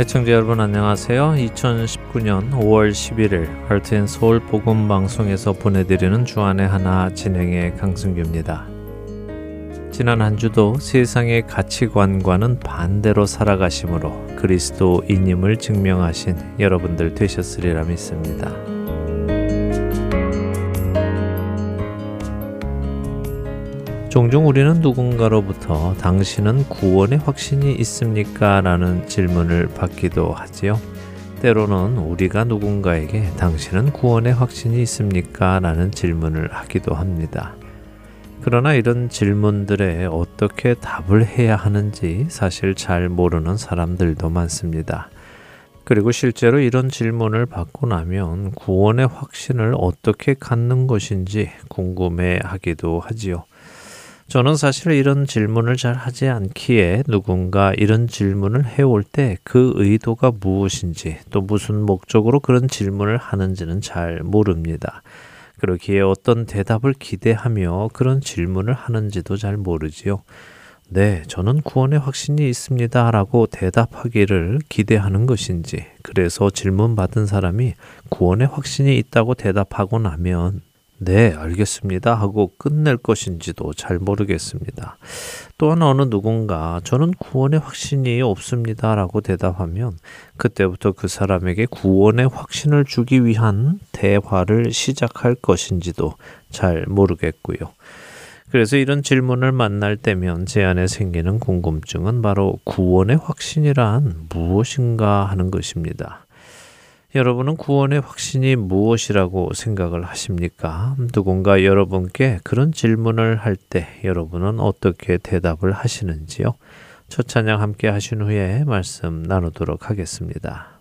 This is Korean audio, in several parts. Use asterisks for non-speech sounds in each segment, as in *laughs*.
애청자 여러분 안녕하세요. 2019년 5월 11일 하트앤서울 복음 방송에서 보내드리는 주안의 하나 진행의 강승규입니다. 지난 한 주도 세상의 가치관과는 반대로 살아가심으로 그리스도인임을 증명하신 여러분들 되셨으리라 믿습니다. 종종 우리는 누군가로부터 당신은 구원의 확신이 있습니까? 라는 질문을 받기도 하지요. 때로는 우리가 누군가에게 당신은 구원의 확신이 있습니까? 라는 질문을 하기도 합니다. 그러나 이런 질문들에 어떻게 답을 해야 하는지 사실 잘 모르는 사람들도 많습니다. 그리고 실제로 이런 질문을 받고 나면 구원의 확신을 어떻게 갖는 것인지 궁금해 하기도 하지요. 저는 사실 이런 질문을 잘 하지 않기에 누군가 이런 질문을 해올 때 그 의도가 무엇인지 또 무슨 목적으로 그런 질문을 하는지는 잘 모릅니다. 그러기에 어떤 대답을 기대하며 그런 질문을 하는지도 잘 모르지요. 네, 저는 구원의 확신이 있습니다. 라고 대답하기를 기대하는 것인지, 그래서 질문 받은 사람이 구원의 확신이 있다고 대답하고 나면 네, 알겠습니다. 하고 끝낼 것인지도 잘 모르겠습니다. 또한 어느 누군가 저는 구원의 확신이 없습니다. 라고 대답하면 그때부터 그 사람에게 구원의 확신을 주기 위한 대화를 시작할 것인지도 잘 모르겠고요. 그래서 이런 질문을 만날 때면 제 안에 생기는 궁금증은 바로 구원의 확신이란 무엇인가 하는 것입니다. 여러분은 구원의 확신이 무엇이라고 생각을 하십니까? 누군가 여러분께 그런 질문을 할 때 여러분은 어떻게 대답을 하시는지요? 첫 찬양 함께 하신 후에 말씀 나누도록 하겠습니다.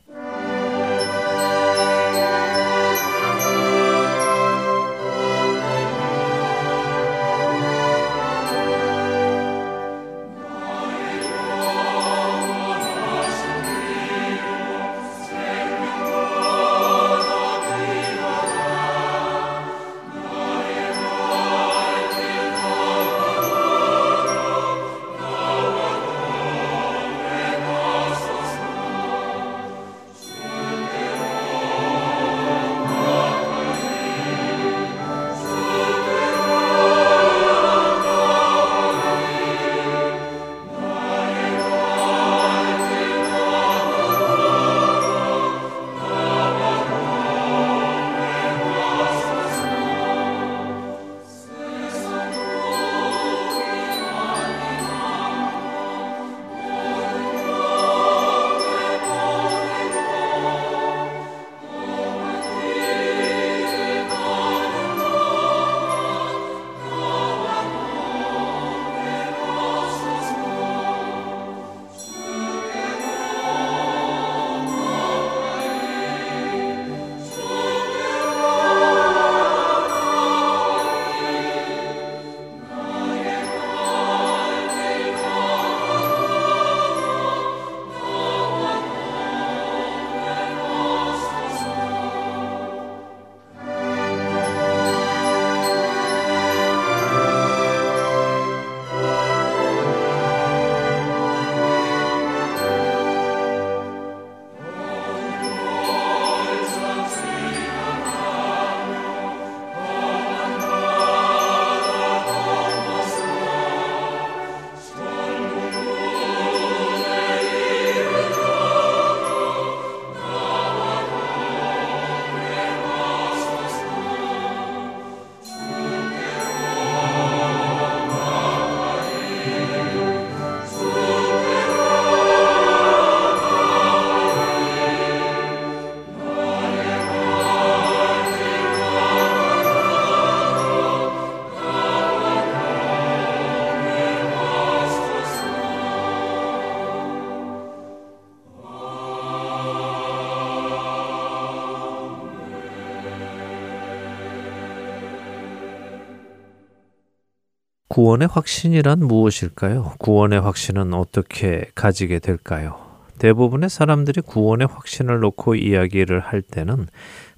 구원의 확신이란 무엇일까요? 구원의 확신은 어떻게 가지게 될까요? 대부분의 사람들이 구원의 확신을 놓고 이야기를 할 때는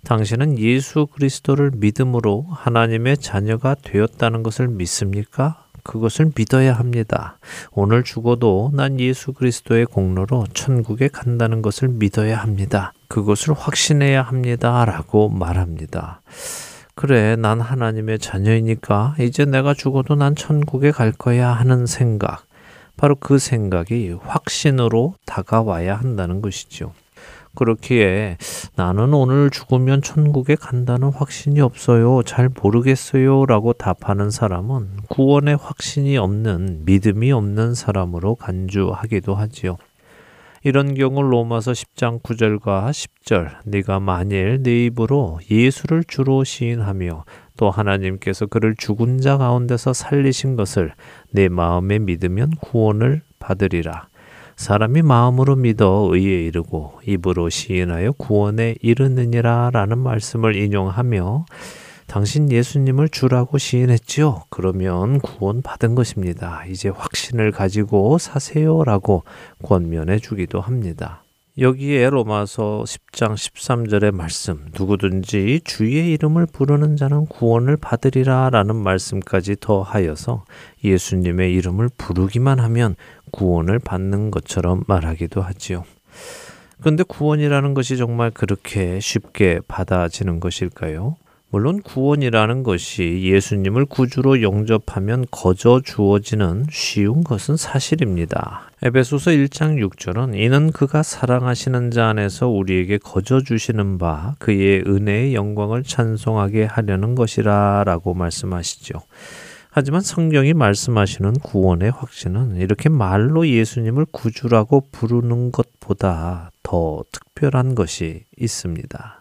당신은 예수 그리스도를 믿음으로 하나님의 자녀가 되었다는 것을 믿습니까? 그것을 믿어야 합니다. 오늘 죽어도 난 예수 그리스도의 공로로 천국에 간다는 것을 믿어야 합니다. 그것을 확신해야 합니다. 라고 말합니다. 그래, 난 하나님의 자녀이니까 이제 내가 죽어도 난 천국에 갈 거야 하는 생각. 바로 그 생각이 확신으로 다가와야 한다는 것이죠. 그렇기에 나는 오늘 죽으면 천국에 간다는 확신이 없어요. 잘 모르겠어요. 라고 답하는 사람은 구원의 확신이 없는, 믿음이 없는 사람으로 간주하기도 하지요. 이런 경우 로마서 10장 9절과 10절 네가 만일 네 입으로 예수를 주로 시인하며 또 하나님께서 그를 죽은 자 가운데서 살리신 것을 내 마음에 믿으면 구원을 받으리라. 사람이 마음으로 믿어 의에 이르고 입으로 시인하여 구원에 이르느니라 라는 말씀을 인용하며 당신 예수님을 주라고 시인했지요. 그러면 구원 받은 것입니다. 이제 확신을 가지고 사세요라고 권면해 주기도 합니다. 여기에 로마서 10장 13절의 말씀, 누구든지 주의 이름을 부르는 자는 구원을 받으리라 라는 말씀까지 더하여서 예수님의 이름을 부르기만 하면 구원을 받는 것처럼 말하기도 하지요. 그런데 구원이라는 것이 정말 그렇게 쉽게 받아지는 것일까요? 물론 구원이라는 것이 예수님을 구주로 영접하면 거저 주어지는 쉬운 것은 사실입니다. 에베소서 1장 6절은 이는 그가 사랑하시는 자 안에서 우리에게 거저 주시는 바 그의 은혜의 영광을 찬송하게 하려는 것이라 라고 말씀하시죠. 하지만 성경이 말씀하시는 구원의 확신은 이렇게 말로 예수님을 구주라고 부르는 것보다 더 특별한 것이 있습니다.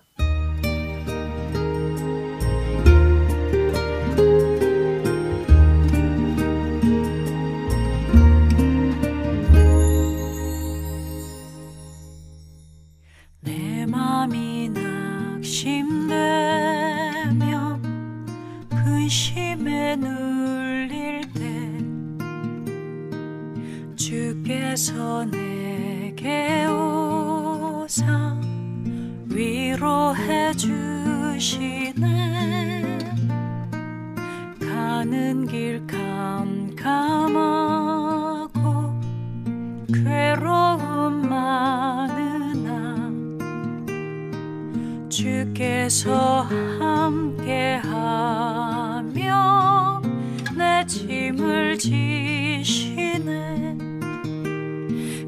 주께서 내게 오사 위로해 주시네. 가는 길 캄캄하고 괴로움 많으 주께서 함께하며 내 짐을 지시네.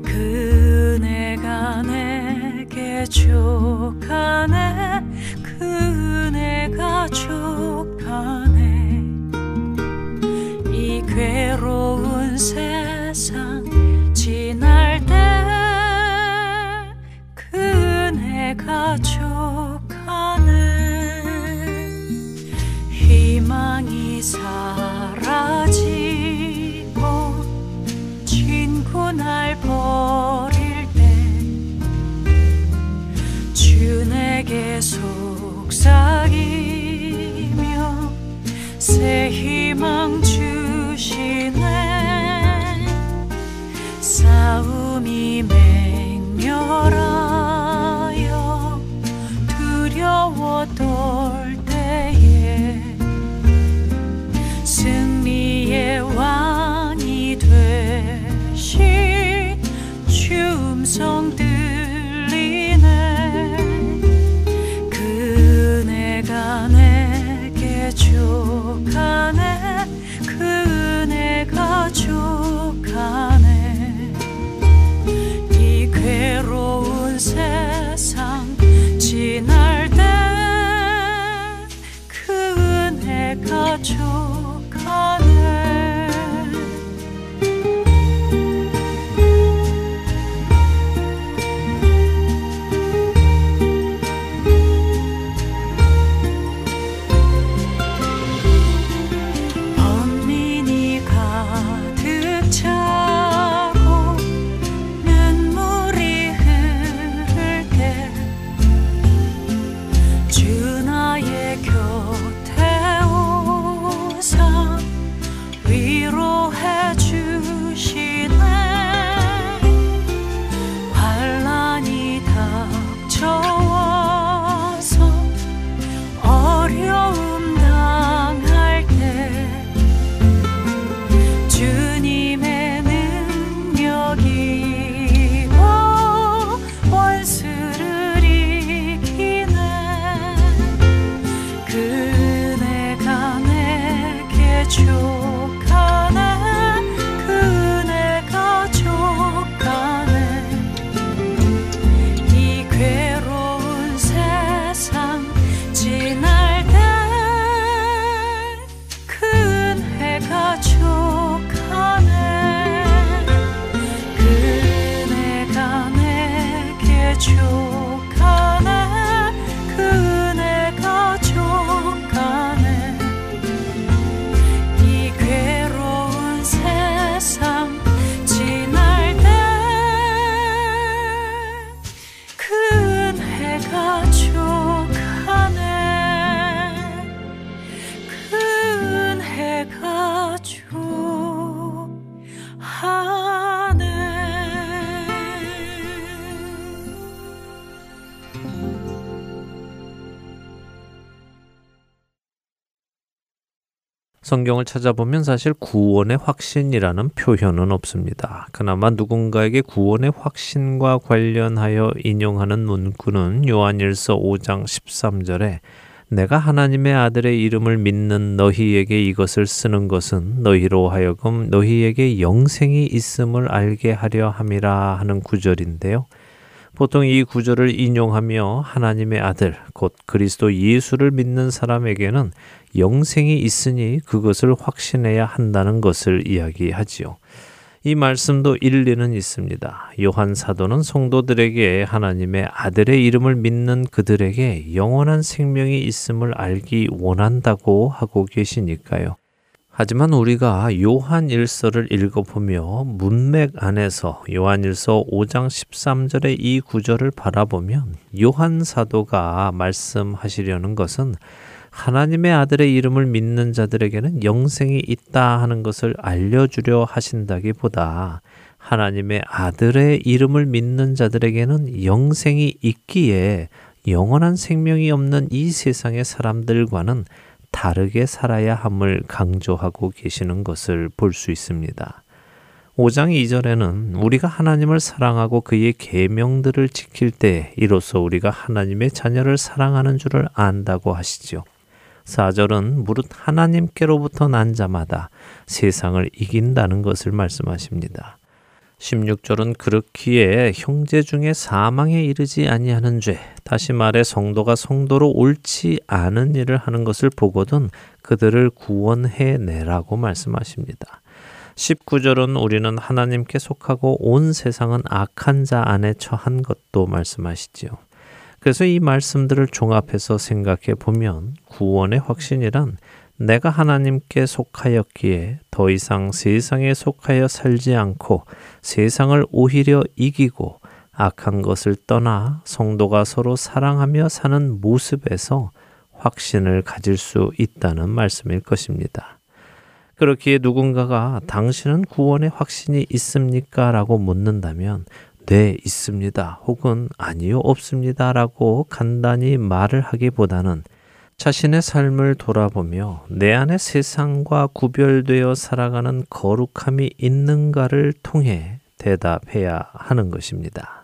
그네가 내게 족하네. 그네가 족하네. 이 괴로운 세상 지날 때 그네가 족 사라지고 친구 날 버릴 때 주 내게 속삭이며 새 희망 성경을 찾아보면 사실 구원의 확신이라는 표현은 없습니다. 그나마 누군가에게 구원의 확신과 관련하여 인용하는 문구는 요한일서 5장 13절에 내가 하나님의 아들의 이름을 믿는 너희에게 이것을 쓰는 것은 너희로 하여금 너희에게 영생이 있음을 알게 하려 함이라 하는 구절인데요. 보통 이 구절을 인용하며 하나님의 아들, 곧 그리스도 예수를 믿는 사람에게는 영생이 있으니 그것을 확신해야 한다는 것을 이야기하지요. 이 말씀도 일리는 있습니다. 요한 사도는 성도들에게 하나님의 아들의 이름을 믿는 그들에게 영원한 생명이 있음을 알기 원한다고 하고 계시니까요. 하지만 우리가 요한 일서를 읽어보며 문맥 안에서 요한 일서 5장 13절의 이 구절을 바라보면 요한 사도가 말씀하시려는 것은 하나님의 아들의 이름을 믿는 자들에게는 영생이 있다 하는 것을 알려주려 하신다기보다 하나님의 아들의 이름을 믿는 자들에게는 영생이 있기에 영원한 생명이 없는 이 세상의 사람들과는 다르게 살아야 함을 강조하고 계시는 것을 볼 수 있습니다. 5장 2절에는 우리가 하나님을 사랑하고 그의 계명들을 지킬 때 이로써 우리가 하나님의 자녀를 사랑하는 줄을 안다고 하시지요. 4절은 무릇 하나님께로부터 난 자마다 세상을 이긴다는 것을 말씀하십니다. 16절은 그렇기에 형제 중에 사망에 이르지 아니하는 죄, 다시 말해 성도가 성도로 옳지 않은 일을 하는 것을 보거든 그들을 구원해 내라고 말씀하십니다. 19절은 우리는 하나님께 속하고 온 세상은 악한 자 안에 처한 것도 말씀하시지요. 그래서 이 말씀들을 종합해서 생각해 보면 구원의 확신이란 내가 하나님께 속하였기에 더 이상 세상에 속하여 살지 않고 세상을 오히려 이기고 악한 것을 떠나 성도가 서로 사랑하며 사는 모습에서 확신을 가질 수 있다는 말씀일 것입니다. 그렇기에 누군가가 당신은 구원의 확신이 있습니까? 라고 묻는다면 네, 있습니다. 혹은 아니요, 없습니다. 라고 간단히 말을 하기보다는 자신의 삶을 돌아보며 내 안에 세상과 구별되어 살아가는 거룩함이 있는가를 통해 대답해야 하는 것입니다.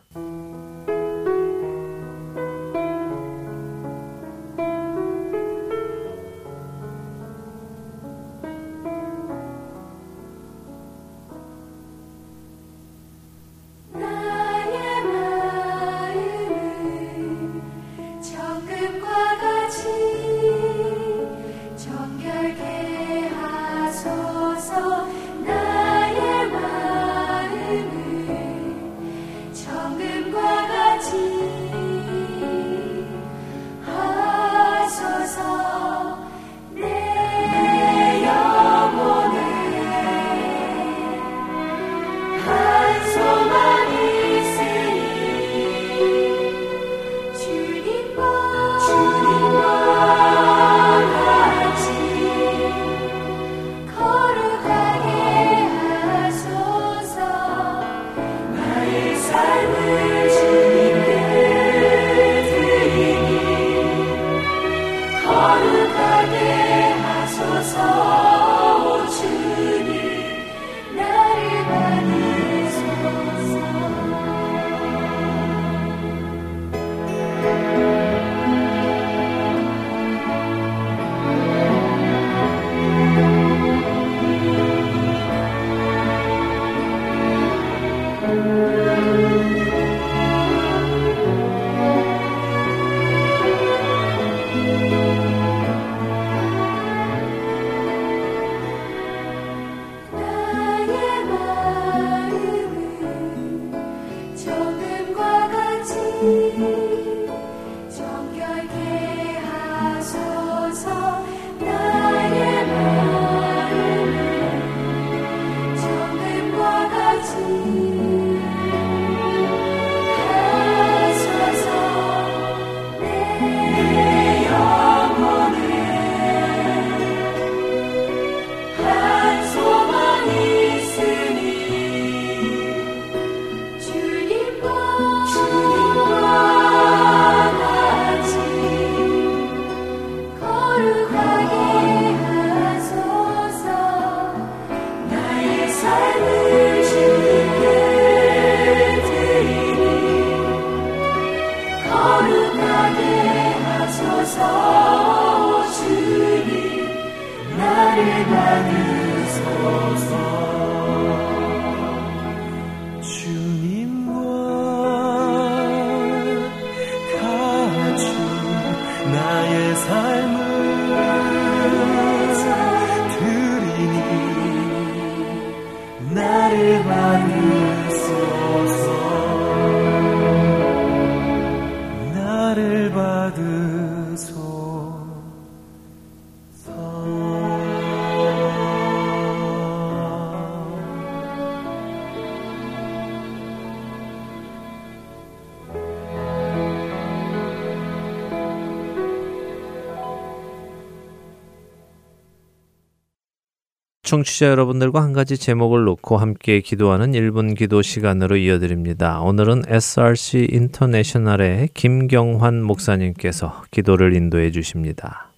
청취자 여러분들과 한 가지 제목을 놓고 함께 기도하는 1분 기도 시간으로 이어드립니다. 오늘은 SRC 인터내셔널의 김경환 목사님께서 기도를 인도해 주십니다.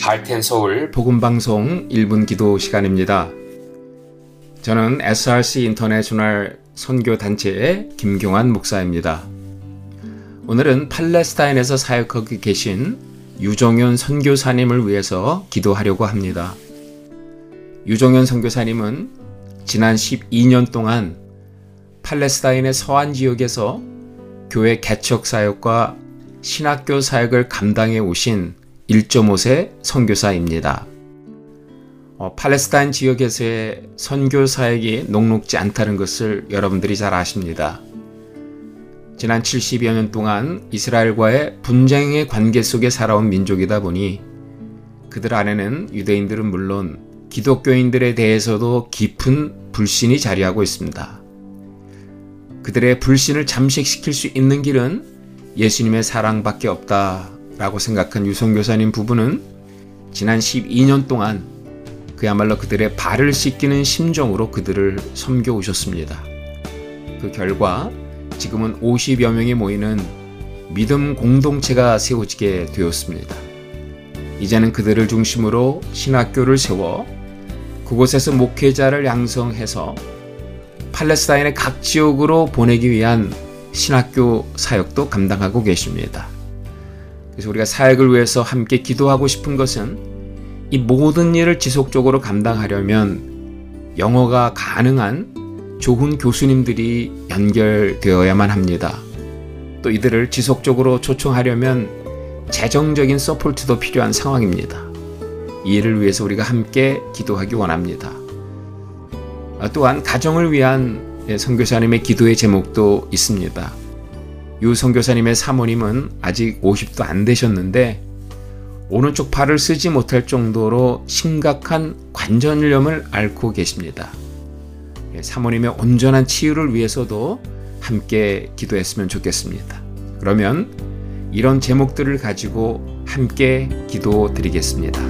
갈텐 서울 복음 방송 1분 기도 시간입니다. 저는 SRC 인터내셔널 선교 단체의 김경환 목사입니다. 오늘은 팔레스타인에서 사역하고 계신 유정현 선교사님을 위해서 기도하려고 합니다. 유정현 선교사님은 지난 12년 동안 팔레스타인의 서안 지역에서 교회 개척 사역과 신학교 사역을 감당해 오신 1.5세 선교사입니다. 어, 팔레스타인 지역에서의 선교 사역이 녹록지 않다는 것을 여러분들이 잘 아십니다. 지난 70여 년 동안 이스라엘과의 분쟁의 관계 속에 살아온 민족이다 보니 그들 안에는 유대인들은 물론 기독교인들에 대해서도 깊은 불신이 자리하고 있습니다. 그들의 불신을 잠식시킬 수 있는 길은 예수님의 사랑밖에 없다라고 생각한 유성교사님 부부는 지난 12년 동안 그야말로 그들의 발을 씻기는 심정으로 그들을 섬겨 오셨습니다. 그 결과 지금은 50여 명이 모이는 믿음 공동체가 세워지게 되었습니다. 이제는 그들을 중심으로 신학교를 세워 그곳에서 목회자를 양성해서 팔레스타인의 각 지역으로 보내기 위한 신학교 사역도 감당하고 계십니다. 그래서 우리가 사역을 위해서 함께 기도하고 싶은 것은 이 모든 일을 지속적으로 감당하려면 영어가 가능한 좋은 교수님들이 연결되어야만 합니다. 또 이들을 지속적으로 초청하려면 재정적인 서포트도 필요한 상황입니다. 이 일을 위해서 우리가 함께 기도하기 원합니다. 아, 또한 가정을 위한 선교사님의 기도의 제목도 있습니다. 유 선교사님의 사모님은 아직 50도 안 되셨는데 오른쪽 팔을 쓰지 못할 정도로 심각한 관절염을 앓고 계십니다. 예, 사모님의 온전한 치유를 위해서도 함께 기도했으면 좋겠습니다. 그러면 이런 제목들을 가지고 함께 기도 드리겠습니다.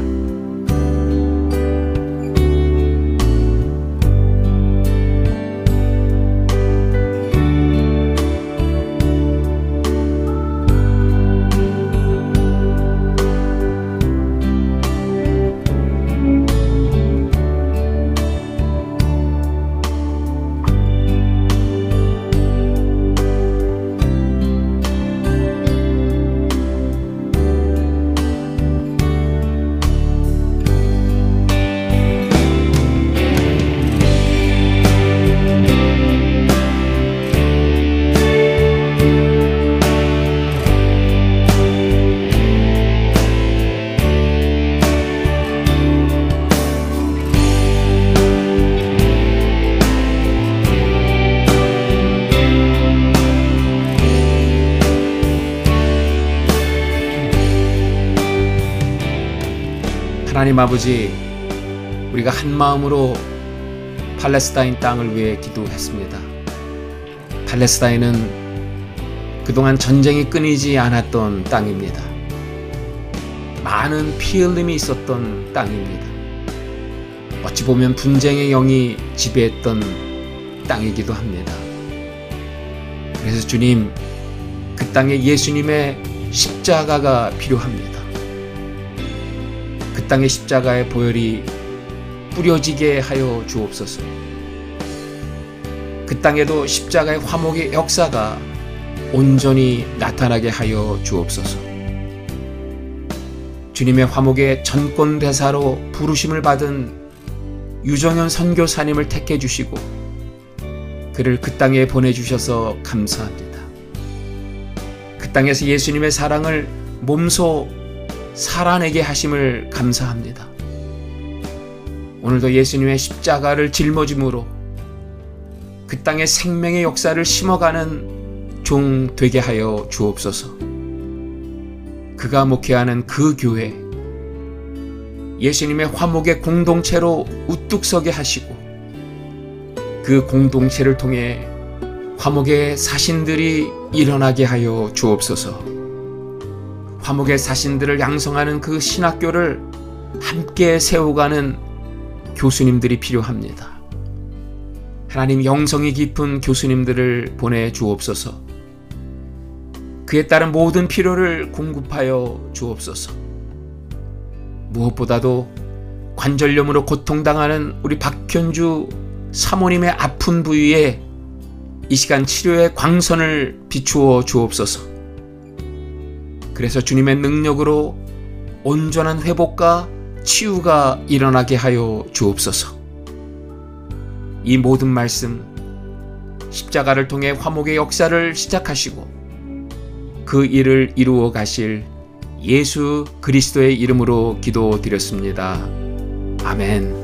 하나님 아버지, 우리가 한 마음으로 팔레스타인 땅을 위해 기도했습니다. 팔레스타인은 그동안 전쟁이 끊이지 않았던 땅입니다. 많은 피 흘림이 있었던 땅입니다. 어찌 보면 분쟁의 영이 지배했던 땅이기도 합니다. 그래서 주님, 그 땅에 예수님의 십자가가 필요합니다. 그 땅의 십자가의 보혈이 뿌려지게 하여 주옵소서. 그 땅에도 십자가의 화목의 역사가 온전히 나타나게 하여 주옵소서. 주님의 화목의 전권 대사로 부르심을 받은 유정현 선교사님을 택해 주시고 그를 그 땅에 보내 주셔서 감사합니다. 그 땅에서 예수님의 사랑을 몸소 살아내게 하심을 감사합니다. 오늘도 예수님의 십자가를 짊어짐으로 그 땅에 생명의 역사를 심어가는 종 되게 하여 주옵소서. 그가 목회하는 그 교회, 예수님의 화목의 공동체로 우뚝 서게 하시고, 그 공동체를 통해 화목의 사신들이 일어나게 하여 주옵소서. 화목의 사신들을 양성하는 그 신학교를 함께 세워가는 교수님들이 필요합니다. 하나님 영성이 깊은 교수님들을 보내 주옵소서. 그에 따른 모든 필요를 공급하여 주옵소서. 무엇보다도 관절염으로 고통당하는 우리 박현주 사모님의 아픈 부위에 이 시간 치료의 광선을 비추어 주옵소서. 그래서 주님의 능력으로 온전한 회복과 치유가 일어나게 하여 주옵소서. 이 모든 말씀, 십자가를 통해 화목의 역사를 시작하시고 그 일을 이루어 가실 예수 그리스도의 이름으로 기도드렸습니다. 아멘.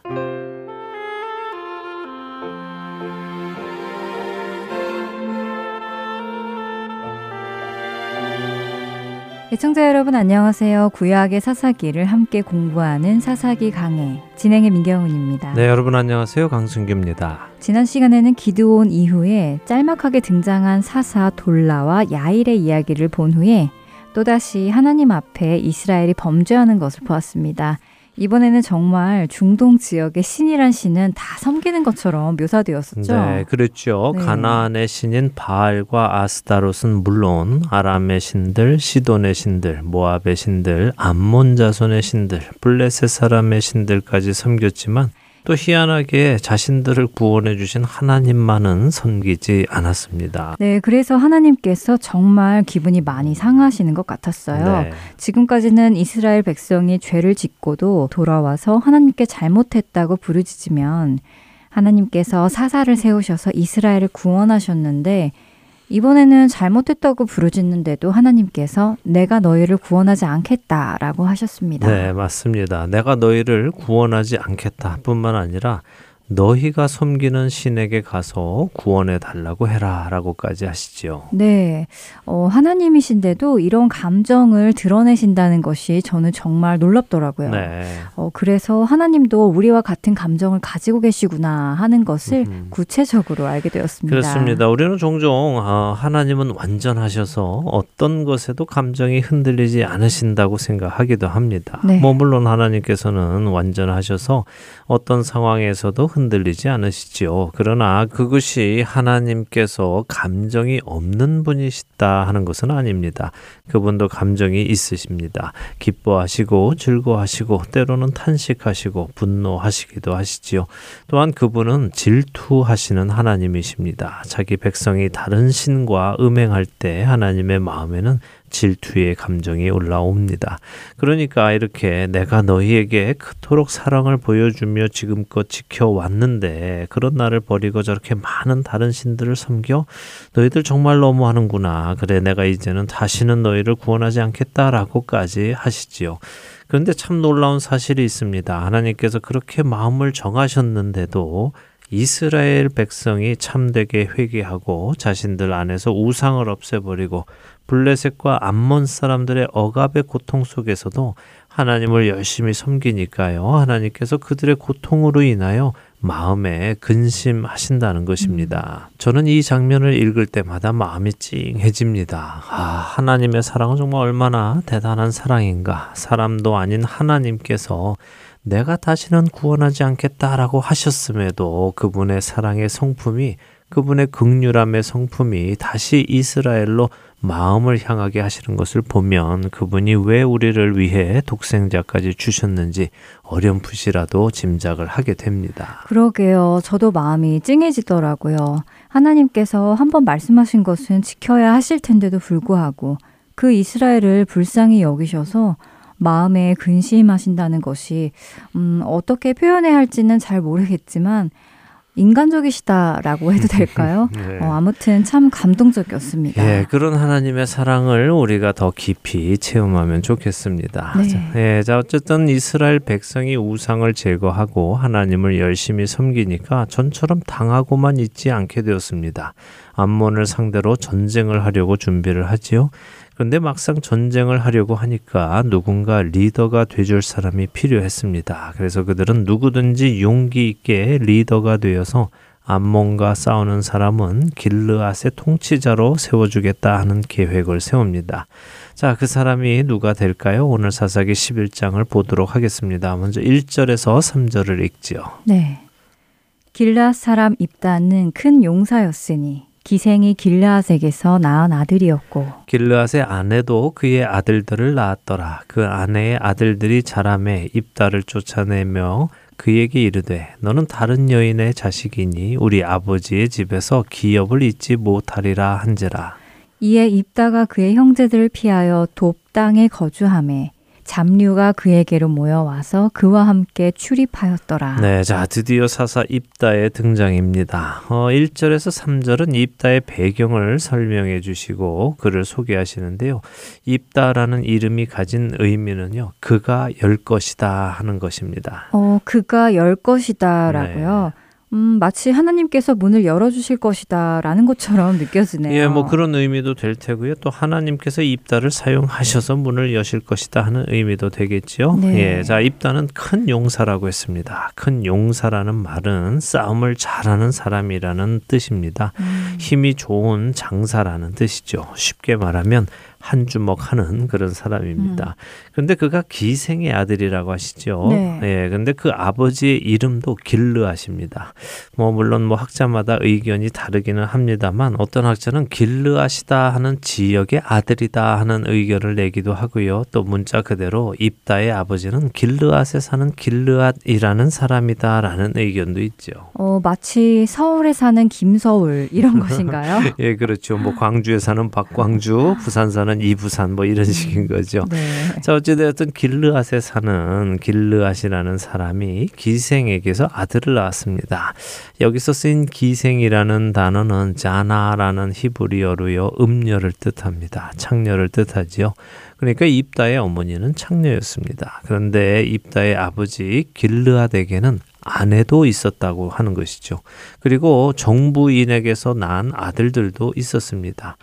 애청자 여러분 안녕하세요. 구약의 사사기를 함께 공부하는 사사기 강해 진행의 민경훈입니다. 네, 여러분 안녕하세요. 강승규입니다. 지난 시간에는 기드온 이후에 짤막하게 등장한 사사 돌라와 야일의 이야기를 본 후에 또다시 하나님 앞에 이스라엘이 범죄하는 것을 보았습니다. 이번에는 정말 중동 지역의 신이란 신은 다 섬기는 것처럼 묘사되었었죠. 네, 그렇죠. 네. 가나안의 신인 바알과 아스타롯은 물론 아람의 신들, 시돈의 신들, 모압의 신들, 암몬 자손의 신들, 블레셋 사람의 신들까지 섬겼지만 또 희한하게 자신들을 구원해 주신 하나님만은 섬기지 않았습니다. 네, 그래서 하나님께서 정말 기분이 많이 상하시는 것 같았어요. 네. 지금까지는 이스라엘 백성이 죄를 짓고도 돌아와서 하나님께 잘못했다고 부르짖으면 하나님께서 사사를 세우셔서 이스라엘을 구원하셨는데 이번에는 잘못했다고 부르짖는데도 하나님께서 내가 너희를 구원하지 않겠다라고 하셨습니다. 네, 맞습니다. 내가 너희를 구원하지 않겠다 뿐만 아니라 너희가 섬기는 신에게 가서 구원해 달라고 해라라고까지 하시지요. 네, 어, 하나님이신데도 이런 감정을 드러내신다는 것이 저는 정말 놀랍더라고요. 네. 어, 그래서 하나님도 우리와 같은 감정을 가지고 계시구나 하는 것을 음. 구체적으로 알게 되었습니다. 그렇습니다. 우리는 종종 아, 하나님은 완전하셔서 어떤 것에도 감정이 흔들리지 않으신다고 생각하기도 합니다. 네. 뭐 물론 하나님께서는 완전하셔서 어떤 상황에서도 흔 들리지 않으시지요. 그러나 그것이 하나님께서 감정이 없는 분이시다 하는 것은 아닙니다. 그분도 감정이 있으십니다. 기뻐하시고 즐거워하시고 때로는 탄식하시고 분노하시기도 하시지요. 또한 그분은 질투하시는 하나님이십니다. 자기 백성이 다른 신과 음행할 때 하나님의 마음에는 질투의 감정이 올라옵니다. 그러니까 이렇게 내가 너희에게 그토록 사랑을 보여주며 지금껏 지켜왔는데 그런 나를 버리고 저렇게 많은 다른 신들을 섬겨 너희들 정말 너무하는구나. 그래 내가 이제는 다시는 너희를 구원하지 않겠다라고까지 하시지요. 그런데 참 놀라운 사실이 있습니다. 하나님께서 그렇게 마음을 정하셨는데도 이스라엘 백성이 참되게 회개하고 자신들 안에서 우상을 없애버리고 블레셋과 암몬 사람들의 억압의 고통 속에서도 하나님을 열심히 섬기니까요. 하나님께서 그들의 고통으로 인하여 마음에 근심하신다는 것입니다. 저는 이 장면을 읽을 때마다 마음이 찡해집니다. 아, 하나님의 사랑은 정말 얼마나 대단한 사랑인가. 사람도 아닌 하나님께서 내가 다시는 구원하지 않겠다라고 하셨음에도 그분의 사랑의 성품이 그분의 극률함의 성품이 다시 이스라엘로 마음을 향하게 하시는 것을 보면 그분이 왜 우리를 위해 독생자까지 주셨는지 어렴풋이라도 짐작을 하게 됩니다. 그러게요. 저도 마음이 찡해지더라고요. 하나님께서 한번 말씀하신 것은 지켜야 하실 텐데도 불구하고 그 이스라엘을 불쌍히 여기셔서 마음에 근심하신다는 것이 음, 어떻게 표현해야 할지는 잘 모르겠지만 인간적이시다라고 해도 될까요? *laughs* 네. 어, 아무튼 참 감동적이었습니다. 예, 그런 하나님의 사랑을 우리가 더 깊이 체험하면 좋겠습니다. 네. 자, 예, 자, 어쨌든 이스라엘 백성이 우상을 제거하고 하나님을 열심히 섬기니까 전처럼 당하고만 있지 않게 되었습니다. 암몬을 상대로 전쟁을 하려고 준비를 하지요. 그런데 막상 전쟁을 하려고 하니까 누군가 리더가 돼줄 사람이 필요했습니다. 그래서 그들은 누구든지 용기 있게 리더가 되어서 암몬과 싸우는 사람은 길르앗의 통치자로 세워주겠다 하는 계획을 세웁니다. 자, 그 사람이 누가 될까요? 오늘 사사기 11장을 보도록 하겠습니다. 먼저 1절에서 3절을 읽지요. 네. 길라앗 사람 입단은 큰 용사였으니 기생이 길라앗에게서 낳은 아들이었고 길르앗의 아내도 그의 아들들을 낳았더라. 그 아내의 아들들이 자람에 입다를 쫓아내며 그에게 이르되 너는 다른 여인의 자식이니 우리 아버지의 집에서 기업을 잊지 못하리라 한지라. 이에 입다가 그의 형제들을 피하여 돕 땅에 거주함에 잡류가 그에게로 모여와서 그와 함께 출입하였더라. 네, 자 드디어 사사 입다의 등장입니다. 어, 1절에서 3절은 입다의 배경을 설명해 주시고 그를 소개하시는데요. 입다라는 이름이 가진 의미는요. 그가 열 것이다 하는 것입니다. 어, 그가 열 것이다라고요. 네. 음, 마치 하나님께서 문을 열어주실 것이다 라는 것처럼 느껴지네요. 예, 뭐 그런 의미도 될 테고요. 또 하나님께서 입다를 사용하셔서 문을 여실 것이다 하는 의미도 되겠지요. 네. 예, 자 입다는 큰 용사라고 했습니다. 큰 용사라는 말은 싸움을 잘하는 사람이라는 뜻입니다. 음, 힘이 좋은 장사라는 뜻이죠. 쉽게 말하면 한 주먹 하는 그런 사람입니다. 그 런데 그가 기생의 아들이라고 하시죠. 네. 예, 근데 그 아버지의 이름도 길르앗입니다. 뭐 물론 뭐 학자마다 의견이 다르기는 합니다만 어떤 학자는 길르앗이다 하는 지역의 아들이다 하는 의견을 내기도 하고요. 또 문자 그대로 입다의 아버지는 길르앗에 사는 길르앗이라는 사람이다라는 의견도 있죠. 어, 마치 서울에 사는 김서울 이런 *laughs* 것인가요? 예, 그렇죠. 뭐 광주에 사는 박광주, 부산 사는 이부산 뭐 이런 식인 거죠. 네. 자, 어찌되었든 길르앗에 사는 길르앗이라는 사람이 기생에게서 아들을 낳았습니다. 여기서 쓰인 기생이라는 단어는 자나라는 히브리어로요, 음녀를 뜻합니다. 창녀를 뜻하지요. 그러니까 입다의 어머니는 창녀였습니다. 그런데 입다의 아버지 길르앗에게는 아내도 있었다고 하는 것이죠. 그리고 정부인에게서 난 아들들도 있었습니다.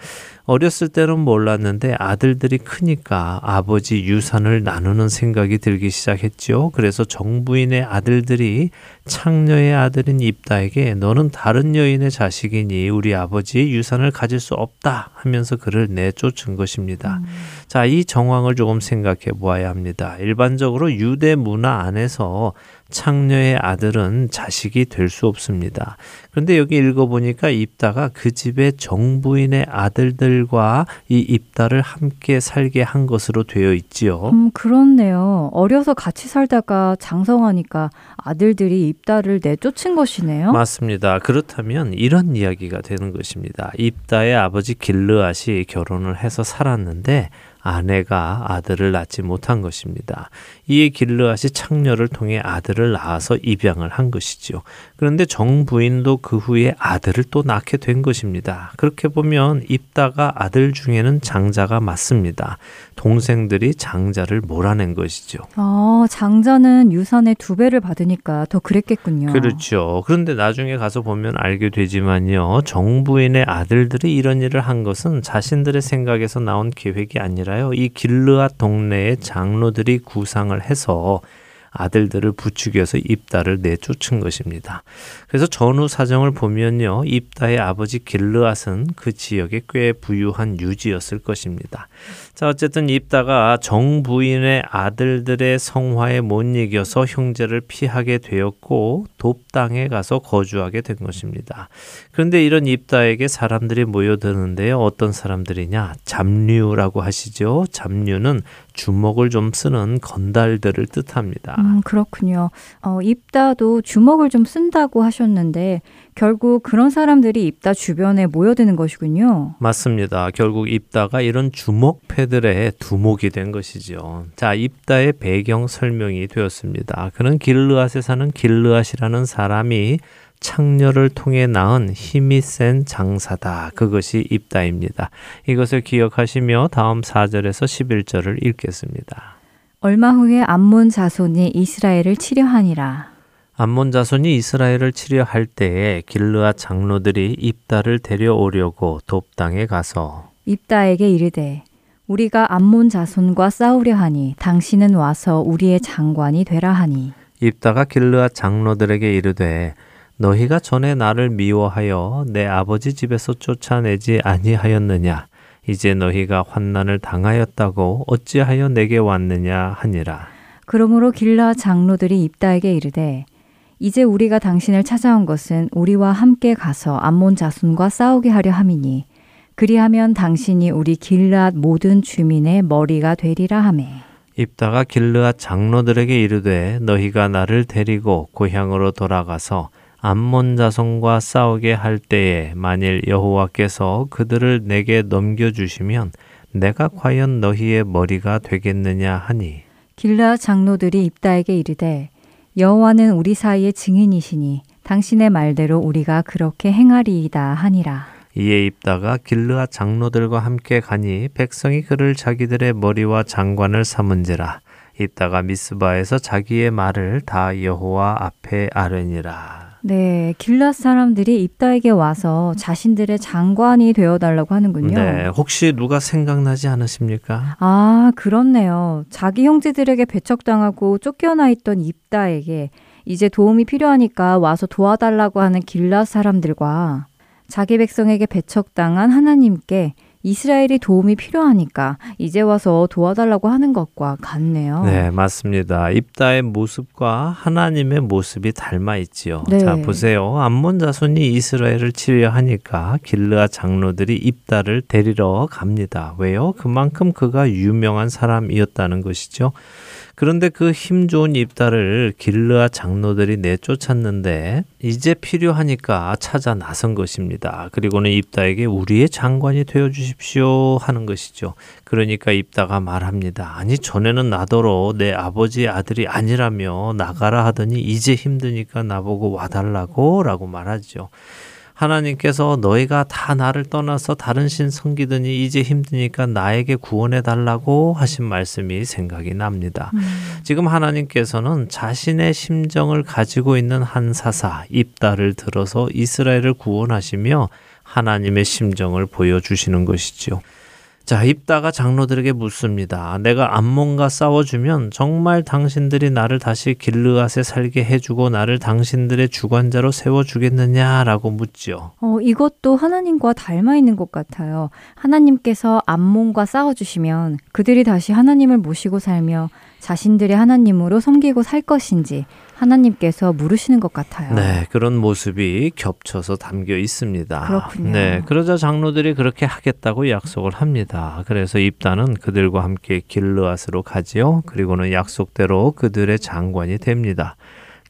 어렸을 때는 몰랐는데 아들들이 크니까 아버지 유산을 나누는 생각이 들기 시작했죠. 그래서 정부인의 아들들이 창녀의 아들인 입다에게 너는 다른 여인의 자식이니 우리 아버지의 유산을 가질 수 없다 하면서 그를 내쫓은 것입니다. 자, 이 정황을 조금 생각해 보아야 합니다. 일반적으로 유대 문화 안에서 창녀의 아들은 자식이 될 수 없습니다. 그런데 여기 읽어보니까 입다가 그 집의 정부인의 아들들과 이 입다를 함께 살게 한 것으로 되어 있지요. 음, 그렇네요. 어려서 같이 살다가 장성하니까 아들들이 입다를 내쫓은 것이네요. 맞습니다. 그렇다면 이런 이야기가 되는 것입니다. 입다의 아버지 길르앗이 결혼을 해서 살았는데 아내가 아들을 낳지 못한 것입니다. 이에 길르앗이 창녀를 통해 아들을 낳아서 입양을 한 것이지요. 그런데 정부인도 그 후에 아들을 또 낳게 된 것입니다. 그렇게 보면 입다가 아들 중에는 장자가 맞습니다. 동생들이 장자를 몰아낸 것이죠. 아, 장자는 유산의 두 배를 받으니까 더 그랬겠군요. 그렇죠. 그런데 나중에 가서 보면 알게 되지만요. 정부인의 아들들이 이런 일을 한 것은 자신들의 생각에서 나온 계획이 아니라 요. 이 길르앗 동네의 장로들이 구상을 해서 아들들을 부추겨서 입다를 내쫓은 것입니다. 그래서 전후 사정을 보면요. 입다의 아버지 길르앗은 그 지역에 꽤 부유한 유지였을 것입니다. 자, 어쨌든 입다가 정부인의 아들들의 성화에 못 이겨서 형제를 피하게 되었고 돕당에 가서 거주하게 된 것입니다. 그런데 이런 입다에게 사람들이 모여드는데요. 어떤 사람들이냐? 잡류라고 하시죠. 잡류는 주먹을 좀 쓰는 건달들을 뜻합니다. 음, 그렇군요. 어, 입다도 주먹을 좀 쓴다고 하셨 는데 결국 그런 사람들이 입다 주변에 모여드는 것이군요. 맞습니다. 결국 입다가 이런 주먹패들의 두목이 된 것이죠. 자, 입다의 배경 설명이 되었습니다. 그는 길르앗에 사는 길르앗이라는 사람이 창녀를 통해 낳은 힘이 센 장사다. 그것이 입다입니다. 이것을 기억하시며 다음 4절에서 11절을 읽겠습니다. 얼마 후에 암몬 자손이 이스라엘을 치려하니라. 암몬 자손이 이스라엘을 치려 할 때에 길르앗 장로들이 입다를 데려오려고 돕당에 가서 입다에게 이르되 우리가 암몬 자손과 싸우려 하니 당신은 와서 우리의 장관이 되라 하니. 입다가 길르앗 장로들에게 이르되 너희가 전에 나를 미워하여 내 아버지 집에서 쫓아내지 아니하였느냐? 이제 너희가 환난을 당하였다고 어찌하여 내게 왔느냐 하니라. 그러므로 길라 장로들이 입다에게 이르되 이제 우리가 당신을 찾아온 것은 우리와 함께 가서 암몬 자손과 싸우게 하려 함이니 그리하면 당신이 우리 길앗 모든 주민의 머리가 되리라 하매. 입다가 길르앗 장로들에게 이르되 너희가 나를 데리고 고향으로 돌아가서 암몬 자손과 싸우게 할 때에 만일 여호와께서 그들을 내게 넘겨 주시면 내가 과연 너희의 머리가 되겠느냐 하니? 길앗 장로들이 입다에게 이르되 여호와는 우리 사이의 증인이시니 당신의 말대로 우리가 그렇게 행하리이다 하니라. 이에 입다가 길르앗 장로들과 함께 가니 백성이 그를 자기들의 머리와 장관을 삼은지라. 입다가 미스바에서 자기의 말을 다 여호와 앞에 아뢰니라 네, 길앗 사람들이 입다에게 와서 자신들의 장관이 되어달라고 하는군요. 네, 혹시 누가 생각나지 않으십니까? 아, 그렇네요. 자기 형제들에게 배척당하고 쫓겨나 있던 입다에게 이제 도움이 필요하니까 와서 도와달라고 하는 길앗 사람들과 자기 백성에게 배척당한 하나님께 이스라엘이 도움이 필요하니까 이제 와서 도와달라고 하는 것과 같네요. 네, 맞습니다. 입다의 모습과 하나님의 모습이 닮아 있지요. 네. 자, 보세요. 암몬 자손이 이스라엘을 치려 하니까 길르아 장로들이 입다를 데리러 갑니다. 왜요? 그만큼 그가 유명한 사람이었다는 것이죠. 그런데 그 힘 좋은 입다를 길르아 장로들이 내쫓았는데 이제 필요하니까 찾아 나선 것입니다. 그리고는 입다에게 우리의 장관이 되어 주십시오 하는 것이죠. 그러니까 입다가 말합니다. 아니 전에는 나더러 내 아버지 아들이 아니라며 나가라 하더니 이제 힘드니까 나보고 와달라고라고 말하죠. 하나님께서 너희가 다 나를 떠나서 다른 신 섬기더니 이제 힘드니까 나에게 구원해 달라고 하신 말씀이 생각이 납니다. 지금 하나님께서는 자신의 심정을 가지고 있는 한 사사 입다를 들어서 이스라엘을 구원하시며 하나님의 심정을 보여주시는 것이지요. 자, 입다가 장로들에게 묻습니다. 내가 암몬과 싸워주면 정말 당신들이 나를 다시 길르앗에 살게 해주고 나를 당신들의 주관자로 세워주겠느냐라고 묻지요. 어, 이것도 하나님과 닮아 있는 것 같아요. 하나님께서 암몬과 싸워주시면 그들이 다시 하나님을 모시고 살며 자신들의 하나님으로 섬기고 살 것인지 하나님께서 물으시는 것 같아요. 네, 그런 모습이 겹쳐서 담겨 있습니다. 그렇군요. 네, 그러자 장로들이 그렇게 하겠다고 약속을 합니다. 그래서 입다는 그들과 함께 길르앗으로 가지요. 그리고는 약속대로 그들의 장관이 됩니다.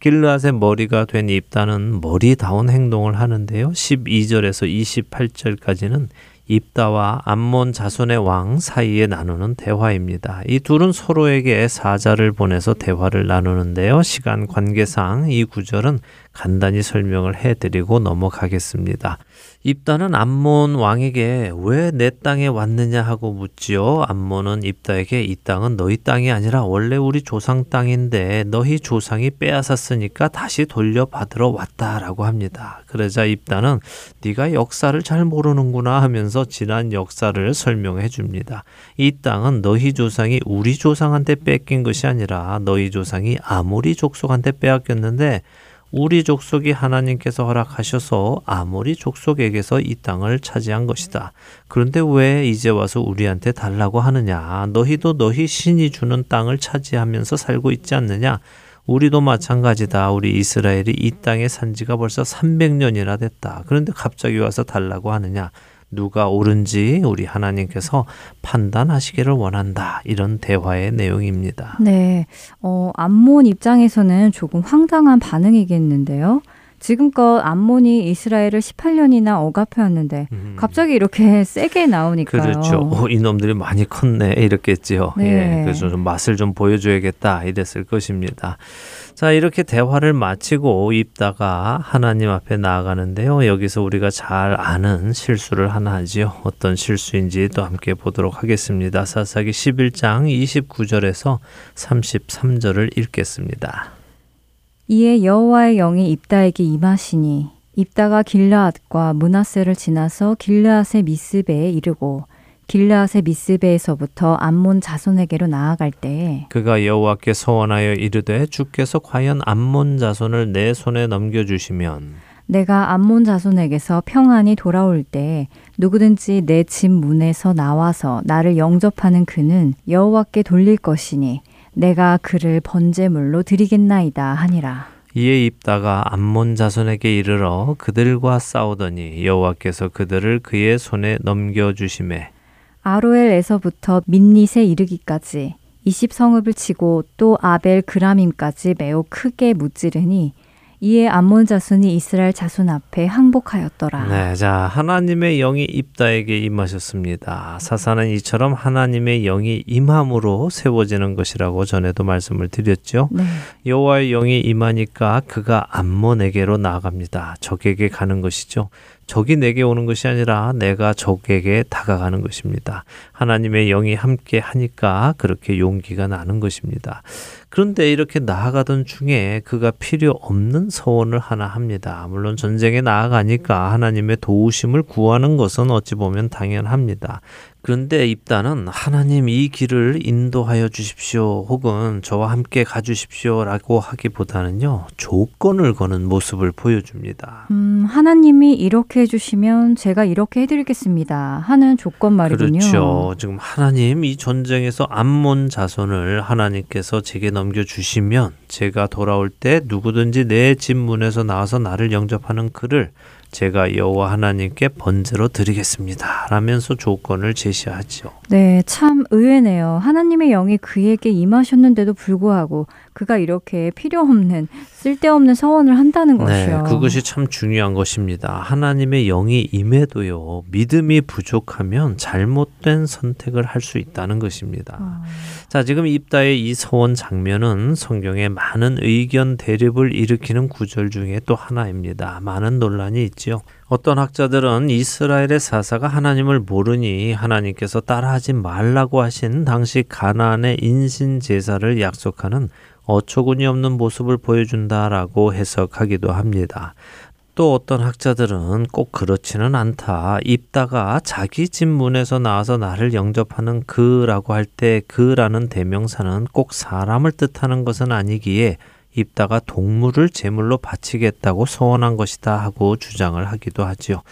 길르앗의 머리가 된 입다는 머리다운 행동을 하는데요. 12절에서 28절까지는 입다와 암몬 자손의 왕 사이에 나누는 대화입니다. 이 둘은 서로에게 사자를 보내서 대화를 나누는데요. 시간 관계상 이 구절은 간단히 설명을 해드리고 넘어가겠습니다. 입다는 암몬 왕에게 왜 내 땅에 왔느냐 하고 묻지요. 암몬은 입다에게 이 땅은 너희 땅이 아니라 원래 우리 조상 땅인데 너희 조상이 빼앗았으니까 다시 돌려받으러 왔다라고 합니다. 그러자 입다는 네가 역사를 잘 모르는구나 하면서 지난 역사를 설명해 줍니다. 이 땅은 너희 조상이 우리 조상한테 뺏긴 것이 아니라 너희 조상이 아모리 족속한테 빼앗겼는데 우리 족속이 하나님께서 허락하셔서 아모리 족속에게서 이 땅을 차지한 것이다. 그런데 왜 이제 와서 우리한테 달라고 하느냐? 너희도 너희 신이 주는 땅을 차지하면서 살고 있지 않느냐? 우리도 마찬가지다. 우리 이스라엘이 이 땅에 산 지가 벌써 300년이나 됐다. 그런데 갑자기 와서 달라고 하느냐? 누가 옳은지 우리 하나님께서 판단하시기를 원한다. 이런 대화의 내용입니다. 네, 어, 암몬 입장에서는 조금 황당한 반응이겠는데요. 지금껏 암몬이 이스라엘을 18년이나 억압해왔는데 음. 갑자기 이렇게 *laughs* 세게 나오니까요. 그렇죠. 어, 이놈들이 많이 컸네 이랬겠지요. 네. 예, 그래서 좀 맛을 좀 보여줘야겠다 이랬을 것입니다. 자 이렇게 대화를 마치고 입다가 하나님 앞에 나아가는데요. 여기서 우리가 잘 아는 실수를 하나 하지요. 어떤 실수인지 또 함께 보도록 하겠습니다. 사사기 11장 29절에서 33절을 읽겠습니다. 이에 여호와의 영이 입다에게 임하시니 입다가 길르앗과 문하세를 지나서 길르앗의 미스베에 이르고 길르앗의 미스베에서부터 암몬 자손에게로 나아갈 때에 그가 여호와께 서원하여 이르되 주께서 과연 암몬 자손을 내 손에 넘겨 주시면 내가 암몬 자손에게서 평안히 돌아올 때 누구든지 내 집 문에서 나와서 나를 영접하는 그는 여호와께 돌릴 것이니 내가 그를 번제물로 드리겠나이다 하니라. 이에 입다가 암몬 자손에게 이르러 그들과 싸우더니 여호와께서 그들을 그의 손에 넘겨 주심에 아로엘에서부터 민닛에 이르기까지 20성읍을 치고 또 아벨 그라밈까지 매우 크게 무찌르니 이에 암몬 자손이 이스라엘 자손 앞에 항복하였더라. 네, 자 하나님의 영이 입다에게 임하셨습니다. 사사는 이처럼 하나님의 영이 임함으로 세워지는 것이라고 전에도 말씀을 드렸죠. 네. 여호와의 영이 임하니까 그가 암몬에게로 나아갑니다. 적에게 가는 것이죠. 적이 내게 오는 것이 아니라 내가 적에게 다가가는 것입니다. 하나님의 영이 함께 하니까 그렇게 용기가 나는 것입니다. 그런데 이렇게 나아가던 중에 그가 필요 없는 서원을 하나 합니다. 물론 전쟁에 나아가니까 하나님의 도우심을 구하는 것은 어찌 보면 당연합니다. 그런데 입다는 하나님 이 길을 인도하여 주십시오 혹은 저와 함께 가주십시오 라고 하기보다는요 조건을 거는 모습을 보여줍니다. 음, 하나님이 이렇게 해주시면 제가 이렇게 해드리겠습니다 하는 조건 말이군요. 그렇죠. 지금 하나님 이 전쟁에서 암몬 자손을 하나님께서 제게 넘겨주시면 제가 돌아올 때 누구든지 내 집 문에서 나와서 나를 영접하는 그를 제가 여호와 하나님께 번제로 드리겠습니다. 라면서 조건을 제시하죠. 네, 참 의외네요. 하나님의 영이 그에게 임하셨는데도 불구하고 그가 이렇게 필요 없는 쓸데없는 서원을 한다는 것이요. 네, 그것이 참 중요한 것입니다. 하나님의 영이 임해도요, 믿음이 부족하면 잘못된 선택을 할 수 있다는 것입니다. 아, 자, 지금 입다의 이 서원 장면은 성경에 많은 의견 대립을 일으키는 구절 중에 또 하나입니다. 많은 논란이 있지요. 어떤 학자들은 이스라엘의 사사가 하나님을 모르니 하나님께서 따라하지 말라고 하신 당시 가나안의 인신 제사를 약속하는 어처구니 없는 모습을 보여준다라고 해석하기도 합니다. 또 어떤 학자들은 꼭 그렇지는 않다. 입다가 자기 집 문에서 나와서 나를 영접하는 그라고 할 때 그라는 대명사는 꼭 사람을 뜻하는 것은 아니기에 입다가 동물을 제물로 바치겠다고 소원한 것이다 하고 주장을 하기도 하지요.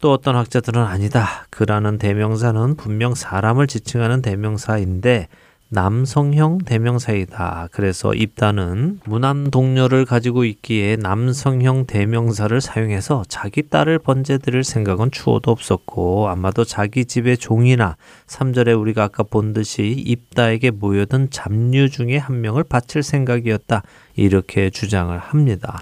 또 어떤 학자들은 아니다. 그라는 대명사는 분명 사람을 지칭하는 대명사인데 남성형 대명사이다. 그래서 입다는 무남 동료를 가지고 있기에 남성형 대명사를 사용해서 자기 딸을 번제 드릴 생각은 추호도 없었고 아마도 자기 집의 종이나 3절에 우리가 아까 본 듯이 입다에게 모여든 잡류 중에 한 명을 바칠 생각이었다. 이렇게 주장을 합니다.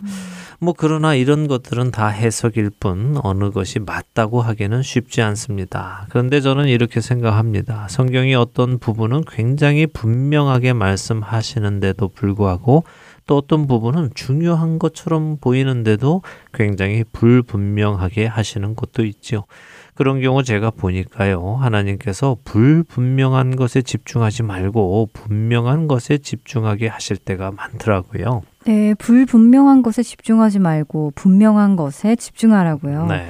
뭐 그러나 이런 것들은 다 해석일 뿐 어느 것이 맞다고 하기는 쉽지 않습니다. 그런데 저는 이렇게 생각합니다. 성경이 어떤 부분은 굉장히 분명하게 말씀하시는데도 불구하고 또 어떤 부분은 중요한 것처럼 보이는데도 굉장히 불분명하게 하시는 것도 있지요. 그런 경우 제가 보니까요. 하나님께서 불분명한 것에 집중하지 말고 분명한 것에 집중하게 하실 때가 많더라고요. 네, 불분명한 것에 집중하지 말고 분명한 것에 집중하라고요. 네.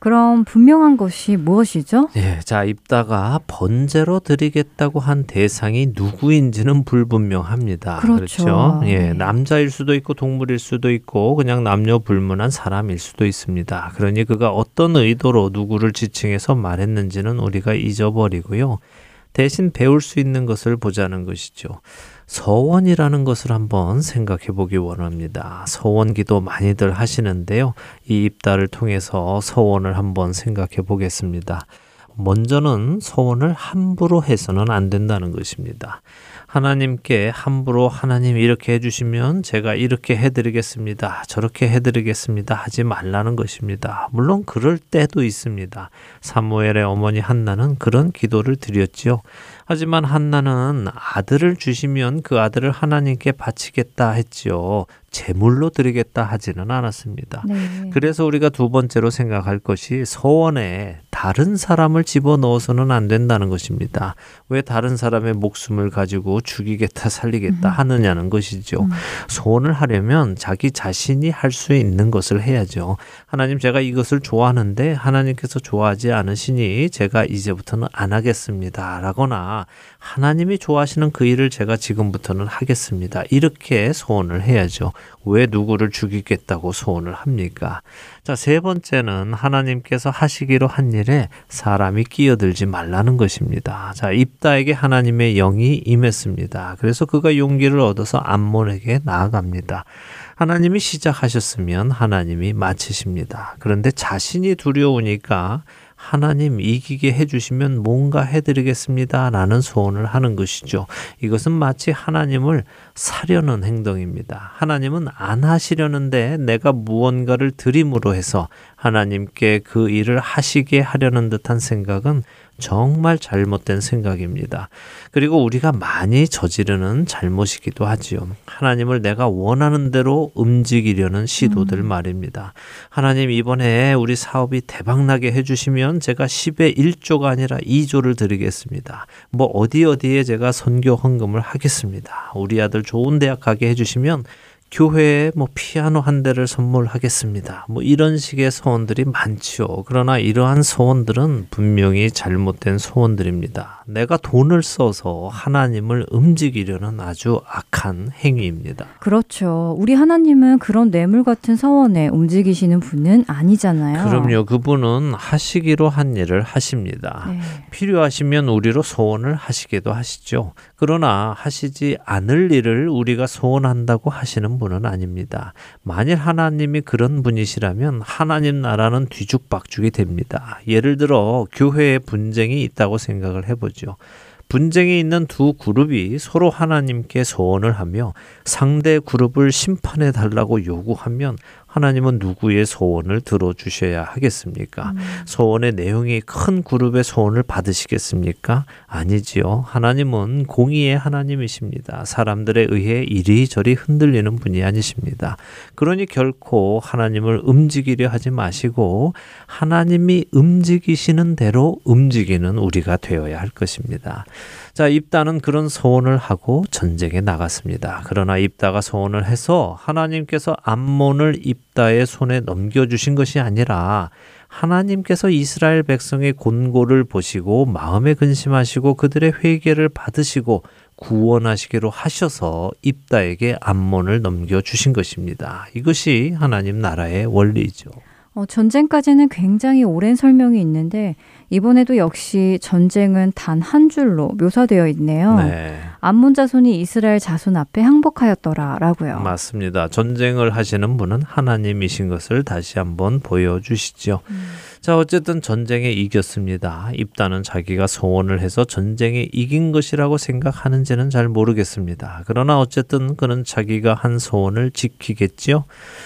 그럼 분명한 것이 무엇이죠? 예, 자, 입다가 번제로 드리겠다고 한 대상이 누구인지는 불분명합니다. 그렇죠. 예, 네. 남자일 수도 있고 동물일 수도 있고 그냥 남녀 불문한 사람일 수도 있습니다. 그러니 그가 어떤 의도로 누구를 지칭해서 말했는지는 우리가 잊어버리고요. 대신 배울 수 있는 것을 보자는 것이죠. 서원이라는 것을 한번 생각해 보기 원합니다. 서원 기도 많이들 하시는데요. 이 입다를 통해서 서원을 한번 생각해 보겠습니다. 먼저는 서원을 함부로 해서는 안 된다는 것입니다. 하나님께 함부로 하나님 이렇게 해주시면 제가 이렇게 해드리겠습니다. 저렇게 해드리겠습니다. 하지 말라는 것입니다. 물론 그럴 때도 있습니다. 사무엘의 어머니 한나는 그런 기도를 드렸지요. 하지만 한나는 아들을 주시면 그 아들을 하나님께 바치겠다 했지요. 제물로 드리겠다 하지는 않았습니다. 네. 그래서 우리가 두 번째로 생각할 것이 서원에 다른 사람을 집어넣어서는 안 된다는 것입니다. 왜 다른 사람의 목숨을 가지고 죽이겠다 살리겠다 음. 하느냐는 것이죠. 음. 소원을 하려면 자기 자신이 할 수 있는 것을 해야죠. 하나님 제가 이것을 좋아하는데 하나님께서 좋아하지 않으시니 제가 이제부터는 안 하겠습니다. 라거나 하나님이 좋아하시는 그 일을 제가 지금부터는 하겠습니다. 이렇게 소원을 해야죠. 왜 누구를 죽이겠다고 소원을 합니까? 자, 세 번째는 하나님께서 하시기로 한 일에 사람이 끼어들지 말라는 것입니다. 자, 입다에게 하나님의 영이 임했습니다. 그래서 그가 용기를 얻어서 암몬에게 나아갑니다. 하나님이 시작하셨으면 하나님이 마치십니다. 그런데 자신이 두려우니까 하나님 이기게 해주시면 뭔가 해드리겠습니다. 라는 소원을 하는 것이죠. 이것은 마치 하나님을 사려는 행동입니다. 하나님은 안 하시려는데 내가 무언가를 드림으로 해서 하나님께 그 일을 하시게 하려는 듯한 생각은 정말 잘못된 생각입니다. 그리고 우리가 많이 저지르는 잘못이기도 하지요. 하나님을 내가 원하는 대로 움직이려는 시도들 말입니다. 하나님 이번에 우리 사업이 대박나게 해주시면 제가 10의 1조가 아니라 2조를 드리겠습니다. 뭐 어디 어디에 제가 선교 헌금을 하겠습니다. 우리 아들 좋은 대학 가게 해주시면 교회에 뭐 피아노 한 대를 선물하겠습니다. 뭐 이런 식의 소원들이 많지요. 그러나 이러한 소원들은 분명히 잘못된 소원들입니다. 내가 돈을 써서 하나님을 움직이려는 아주 악한 행위입니다. 그렇죠. 우리 하나님은 그런 뇌물 같은 서원에 움직이시는 분은 아니잖아요. 그럼요. 그분은 하시기로 한 일을 하십니다. 네. 필요하시면 우리로 소원을 하시기도 하시죠. 그러나 하시지 않을 일을 우리가 소원한다고 하시는 분은 아닙니다. 만일 하나님이 그런 분이시라면 하나님 나라는 뒤죽박죽이 됩니다. 예를 들어 교회에 분쟁이 있다고 생각을 해보죠. 분쟁이 있는 두 그룹이 서로 하나님께 소원을 하며 상대 그룹을 심판해 달라고 요구하면 하나님은 누구의 소원을 들어주셔야 하겠습니까? 소원의 내용이 큰 그룹의 소원을 받으시겠습니까? 아니지요. 하나님은 공의의 하나님이십니다. 사람들에 의해 이리저리 흔들리는 분이 아니십니다. 그러니 결코 하나님을 움직이려 하지 마시고 하나님이 움직이시는 대로 움직이는 우리가 되어야 할 것입니다. 자, 입다는 그런 소원을 하고 전쟁에 나갔습니다. 그러나 입다가 소원을 해서 하나님께서 암몬을 입 다의 손에 넘겨주신 것이 아니라 하나님께서 이스라엘 백성의 곤고를 보시고 마음에 근심하시고 그들의 회개를 받으시고 구원하시기로 하셔서 입다에게 암몬을 넘겨주신 것입니다. 이것이 하나님 나라의 원리죠. 어, 전쟁까지는 굉장히 오랜 설명이 있는데 이번에도 역시 전쟁은 단 한 줄로 묘사되어 있네요. 네. 암몬 자손이 이스라엘 자손 앞에 항복하였더라라고요. 맞습니다. 전쟁을 하시는 분은 하나님이신 것을 다시 한번 보여주시죠. 자, 어쨌든 전쟁에 이겼습니다. 입다는 자기가 소원을 해서 전쟁에 이긴 것이라고 생각하는지는 잘 모르겠습니다. 그러나 어쨌든 그는 자기가 한 소원을 지키겠지요.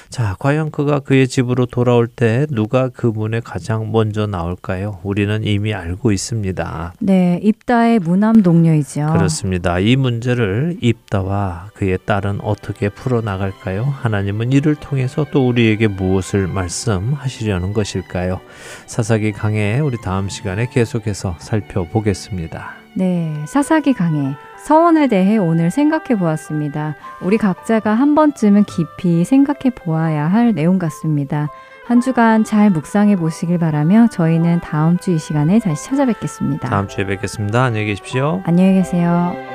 자, 과연 그가 그의 집으로 돌아올 때 누가 그 문에 가장 먼저 나올까요? 우리는 이미 알고 있습니다. 네, 입다의 무남 동료이죠. 그렇습니다. 이 문제를 입다와 그의 딸은 어떻게 풀어 나갈까요? 하나님은 이를 통해서 또 우리에게 무엇을 말씀하시려는 것일까요? 사사기 강해 우리 다음 시간에 계속해서 살펴보겠습니다. 네, 사사기 강해 서원에 대해 오늘 생각해 보았습니다. 우리 각자가 한 번쯤은 깊이 생각해 보아야 할 내용 같습니다. 한 주간 잘 묵상해 보시길 바라며 저희는 다음 주 이 시간에 다시 찾아뵙겠습니다. 다음 주에 뵙겠습니다. 안녕히 계십시오. 안녕히 계세요.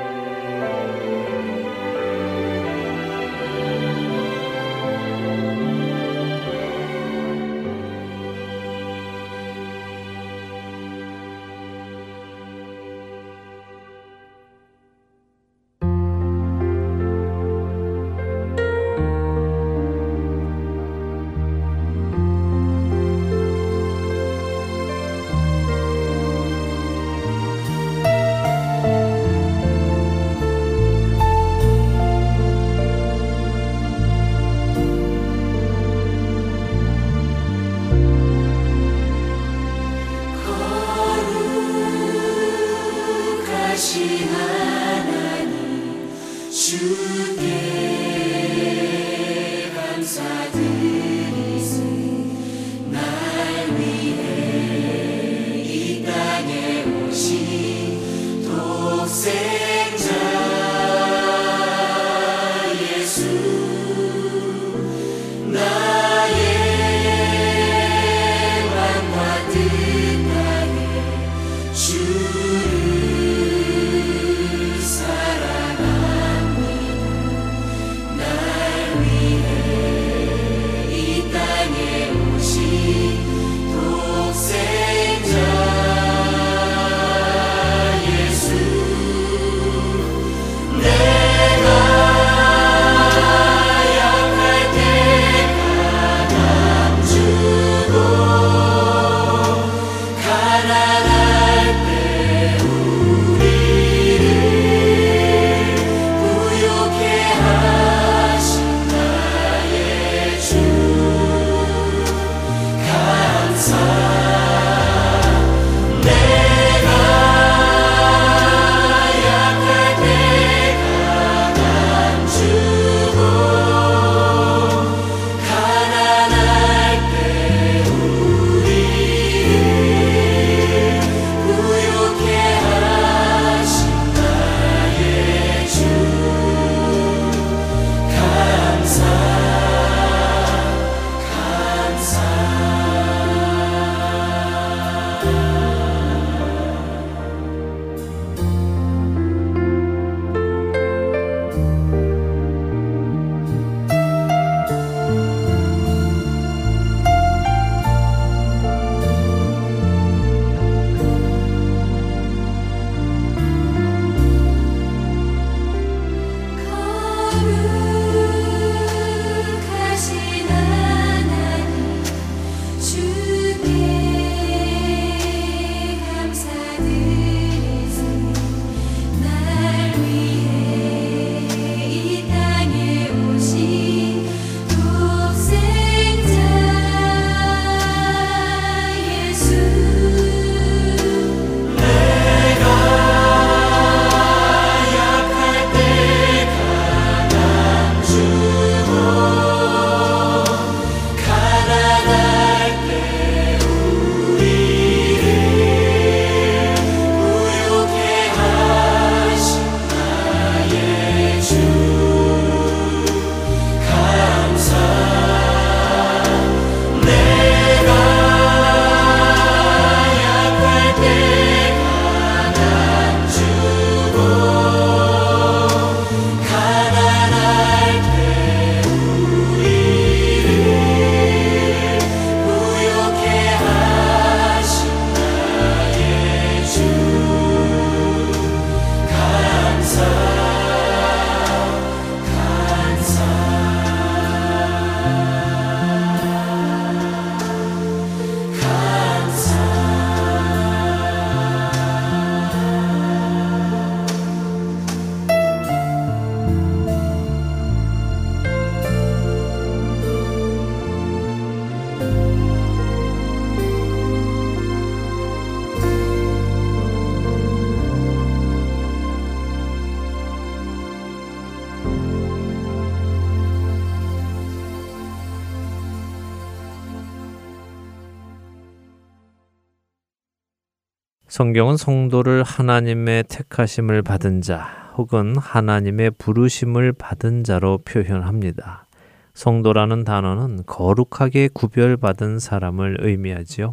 성경은 성도를 하나님의 택하심을 받은 자 혹은 하나님의 부르심을 받은 자로 표현합니다. 성도라는 단어는 거룩하게 구별받은 사람을 의미하지요.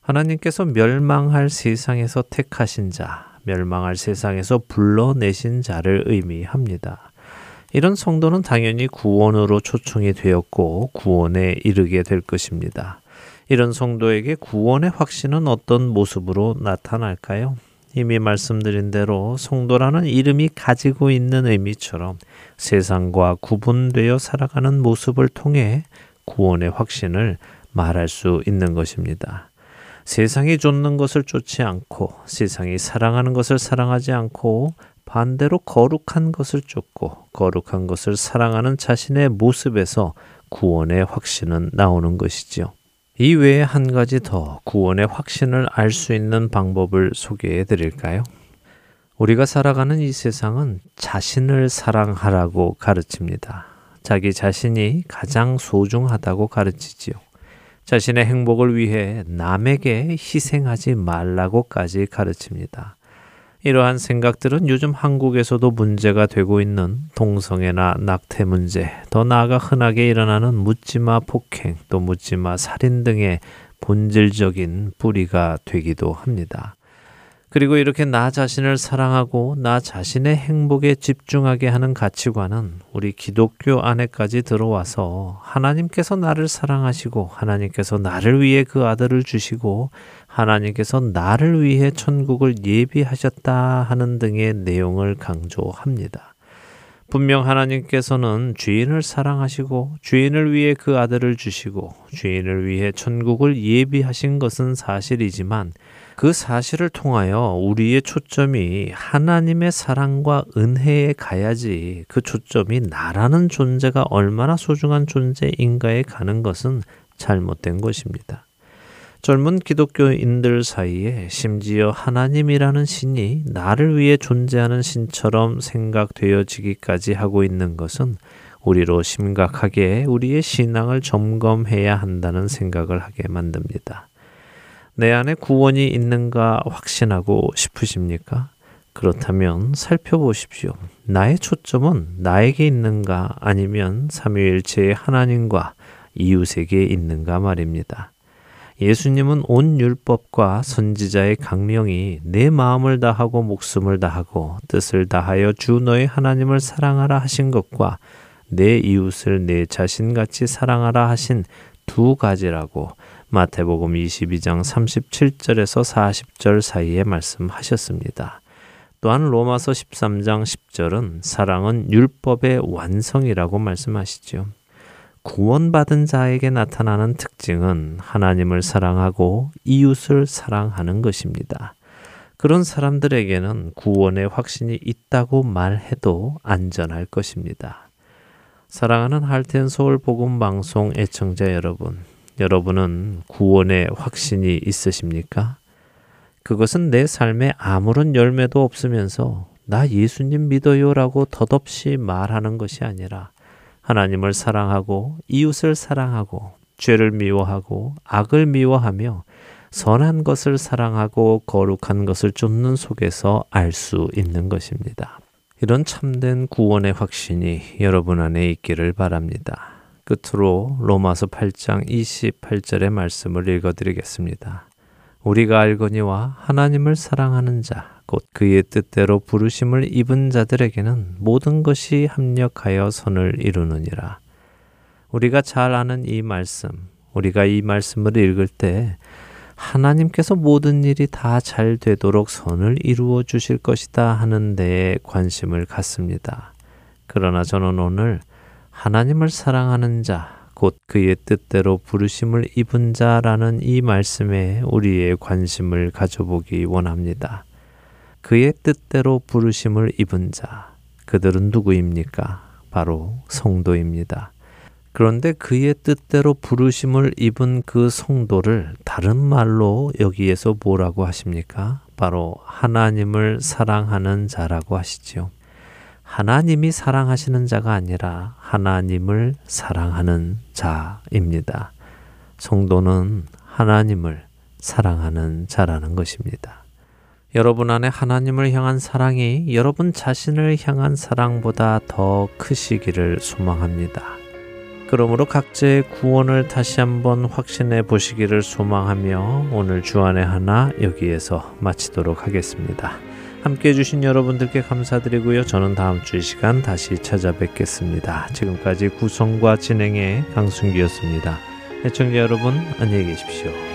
하나님께서 멸망할 세상에서 택하신 자, 멸망할 세상에서 불러내신 자를 의미합니다. 이런 성도는 당연히 구원으로 초청이 되었고 구원에 이르게 될 것입니다. 이런 성도에게 구원의 확신은 어떤 모습으로 나타날까요? 이미 말씀드린 대로 성도라는 이름이 가지고 있는 의미처럼 세상과 구분되어 살아가는 모습을 통해 구원의 확신을 말할 수 있는 것입니다. 세상이 쫓는 것을 쫓지 않고 세상이 사랑하는 것을 사랑하지 않고 반대로 거룩한 것을 쫓고 거룩한 것을 사랑하는 자신의 모습에서 구원의 확신은 나오는 것이지요. 이 외에 한 가지 더 구원의 확신을 알 수 있는 방법을 소개해 드릴까요? 우리가 살아가는 이 세상은 자신을 사랑하라고 가르칩니다. 자기 자신이 가장 소중하다고 가르치지요. 자신의 행복을 위해 남에게 희생하지 말라고까지 가르칩니다. 이러한 생각들은 요즘 한국에서도 문제가 되고 있는 동성애나 낙태 문제, 더 나아가 흔하게 일어나는 묻지마 폭행, 또 묻지마 살인 등의 본질적인 뿌리가 되기도 합니다. 그리고 이렇게 나 자신을 사랑하고 나 자신의 행복에 집중하게 하는 가치관은 우리 기독교 안에까지 들어와서 하나님께서 나를 사랑하시고 하나님께서 나를 위해 그 아들을 주시고 하나님께서 나를 위해 천국을 예비하셨다 하는 등의 내용을 강조합니다. 분명 하나님께서는 주인을 사랑하시고 주인을 위해 그 아들을 주시고 주인을 위해 천국을 예비하신 것은 사실이지만 그 사실을 통하여 우리의 초점이 하나님의 사랑과 은혜에 가야지 그 초점이 나라는 존재가 얼마나 소중한 존재인가에 가는 것은 잘못된 것입니다. 젊은 기독교인들 사이에 심지어 하나님이라는 신이 나를 위해 존재하는 신처럼 생각되어지기까지 하고 있는 것은 우리로 심각하게 우리의 신앙을 점검해야 한다는 생각을 하게 만듭니다. 내 안에 구원이 있는가 확신하고 싶으십니까? 그렇다면 살펴보십시오. 나의 초점은 나에게 있는가 아니면 삼위일체의 하나님과 이웃에게 있는가 말입니다. 예수님은 온 율법과 선지자의 강령이 내 마음을 다하고 목숨을 다하고 뜻을 다하여 주 너의 하나님을 사랑하라 하신 것과 내 이웃을 내 자신같이 사랑하라 하신 두 가지라고 마태복음 22장 37절에서 40절 사이에 말씀하셨습니다. 또한 로마서 13장 10절은 사랑은 율법의 완성이라고 말씀하시죠. 구원받은 자에게 나타나는 특징은 하나님을 사랑하고 이웃을 사랑하는 것입니다. 그런 사람들에게는 구원의 확신이 있다고 말해도 안전할 것입니다. 사랑하는 할텐 서울 복음 방송 애청자 여러분, 여러분은 구원의 확신이 있으십니까? 그것은 내 삶에 아무런 열매도 없으면서 나 예수님 믿어요라고 덧없이 말하는 것이 아니라 하나님을 사랑하고 이웃을 사랑하고 죄를 미워하고 악을 미워하며 선한 것을 사랑하고 거룩한 것을 쫓는 속에서 알 수 있는 것입니다. 이런 참된 구원의 확신이 여러분 안에 있기를 바랍니다. 끝으로 로마서 8장 28절의 말씀을 읽어드리겠습니다. 우리가 알거니와 하나님을 사랑하는 자, 곧 그의 뜻대로 부르심을 입은 자들에게는 모든 것이 합력하여 선을 이루느니라. 우리가 잘 아는 이 말씀, 우리가 이 말씀을 읽을 때 하나님께서 모든 일이 다 잘 되도록 선을 이루어 주실 것이다 하는 데에 관심을 갖습니다. 그러나 저는 오늘 하나님을 사랑하는 자, 곧 그의 뜻대로 부르심을 입은 자라는 이 말씀에 우리의 관심을 가져보기 원합니다. 그의 뜻대로 부르심을 입은 자, 그들은 누구입니까? 바로 성도입니다. 그런데 그의 뜻대로 부르심을 입은 그 성도를 다른 말로 여기에서 뭐라고 하십니까? 바로 하나님을 사랑하는 자라고 하시지요. 하나님이 사랑하시는 자가 아니라 하나님을 사랑하는 자입니다. 성도는 하나님을 사랑하는 자라는 것입니다. 여러분 안에 하나님을 향한 사랑이 여러분 자신을 향한 사랑보다 더 크시기를 소망합니다. 그러므로 각자의 구원을 다시 한번 확신해 보시기를 소망하며 오늘 주안의 하나 여기에서 마치도록 하겠습니다. 함께 해주신 여러분들께 감사드리고요. 저는 다음 주 이 시간 다시 찾아뵙겠습니다. 지금까지 구성과 진행의 강순기였습니다. 애청자 여러분, 안녕히 계십시오.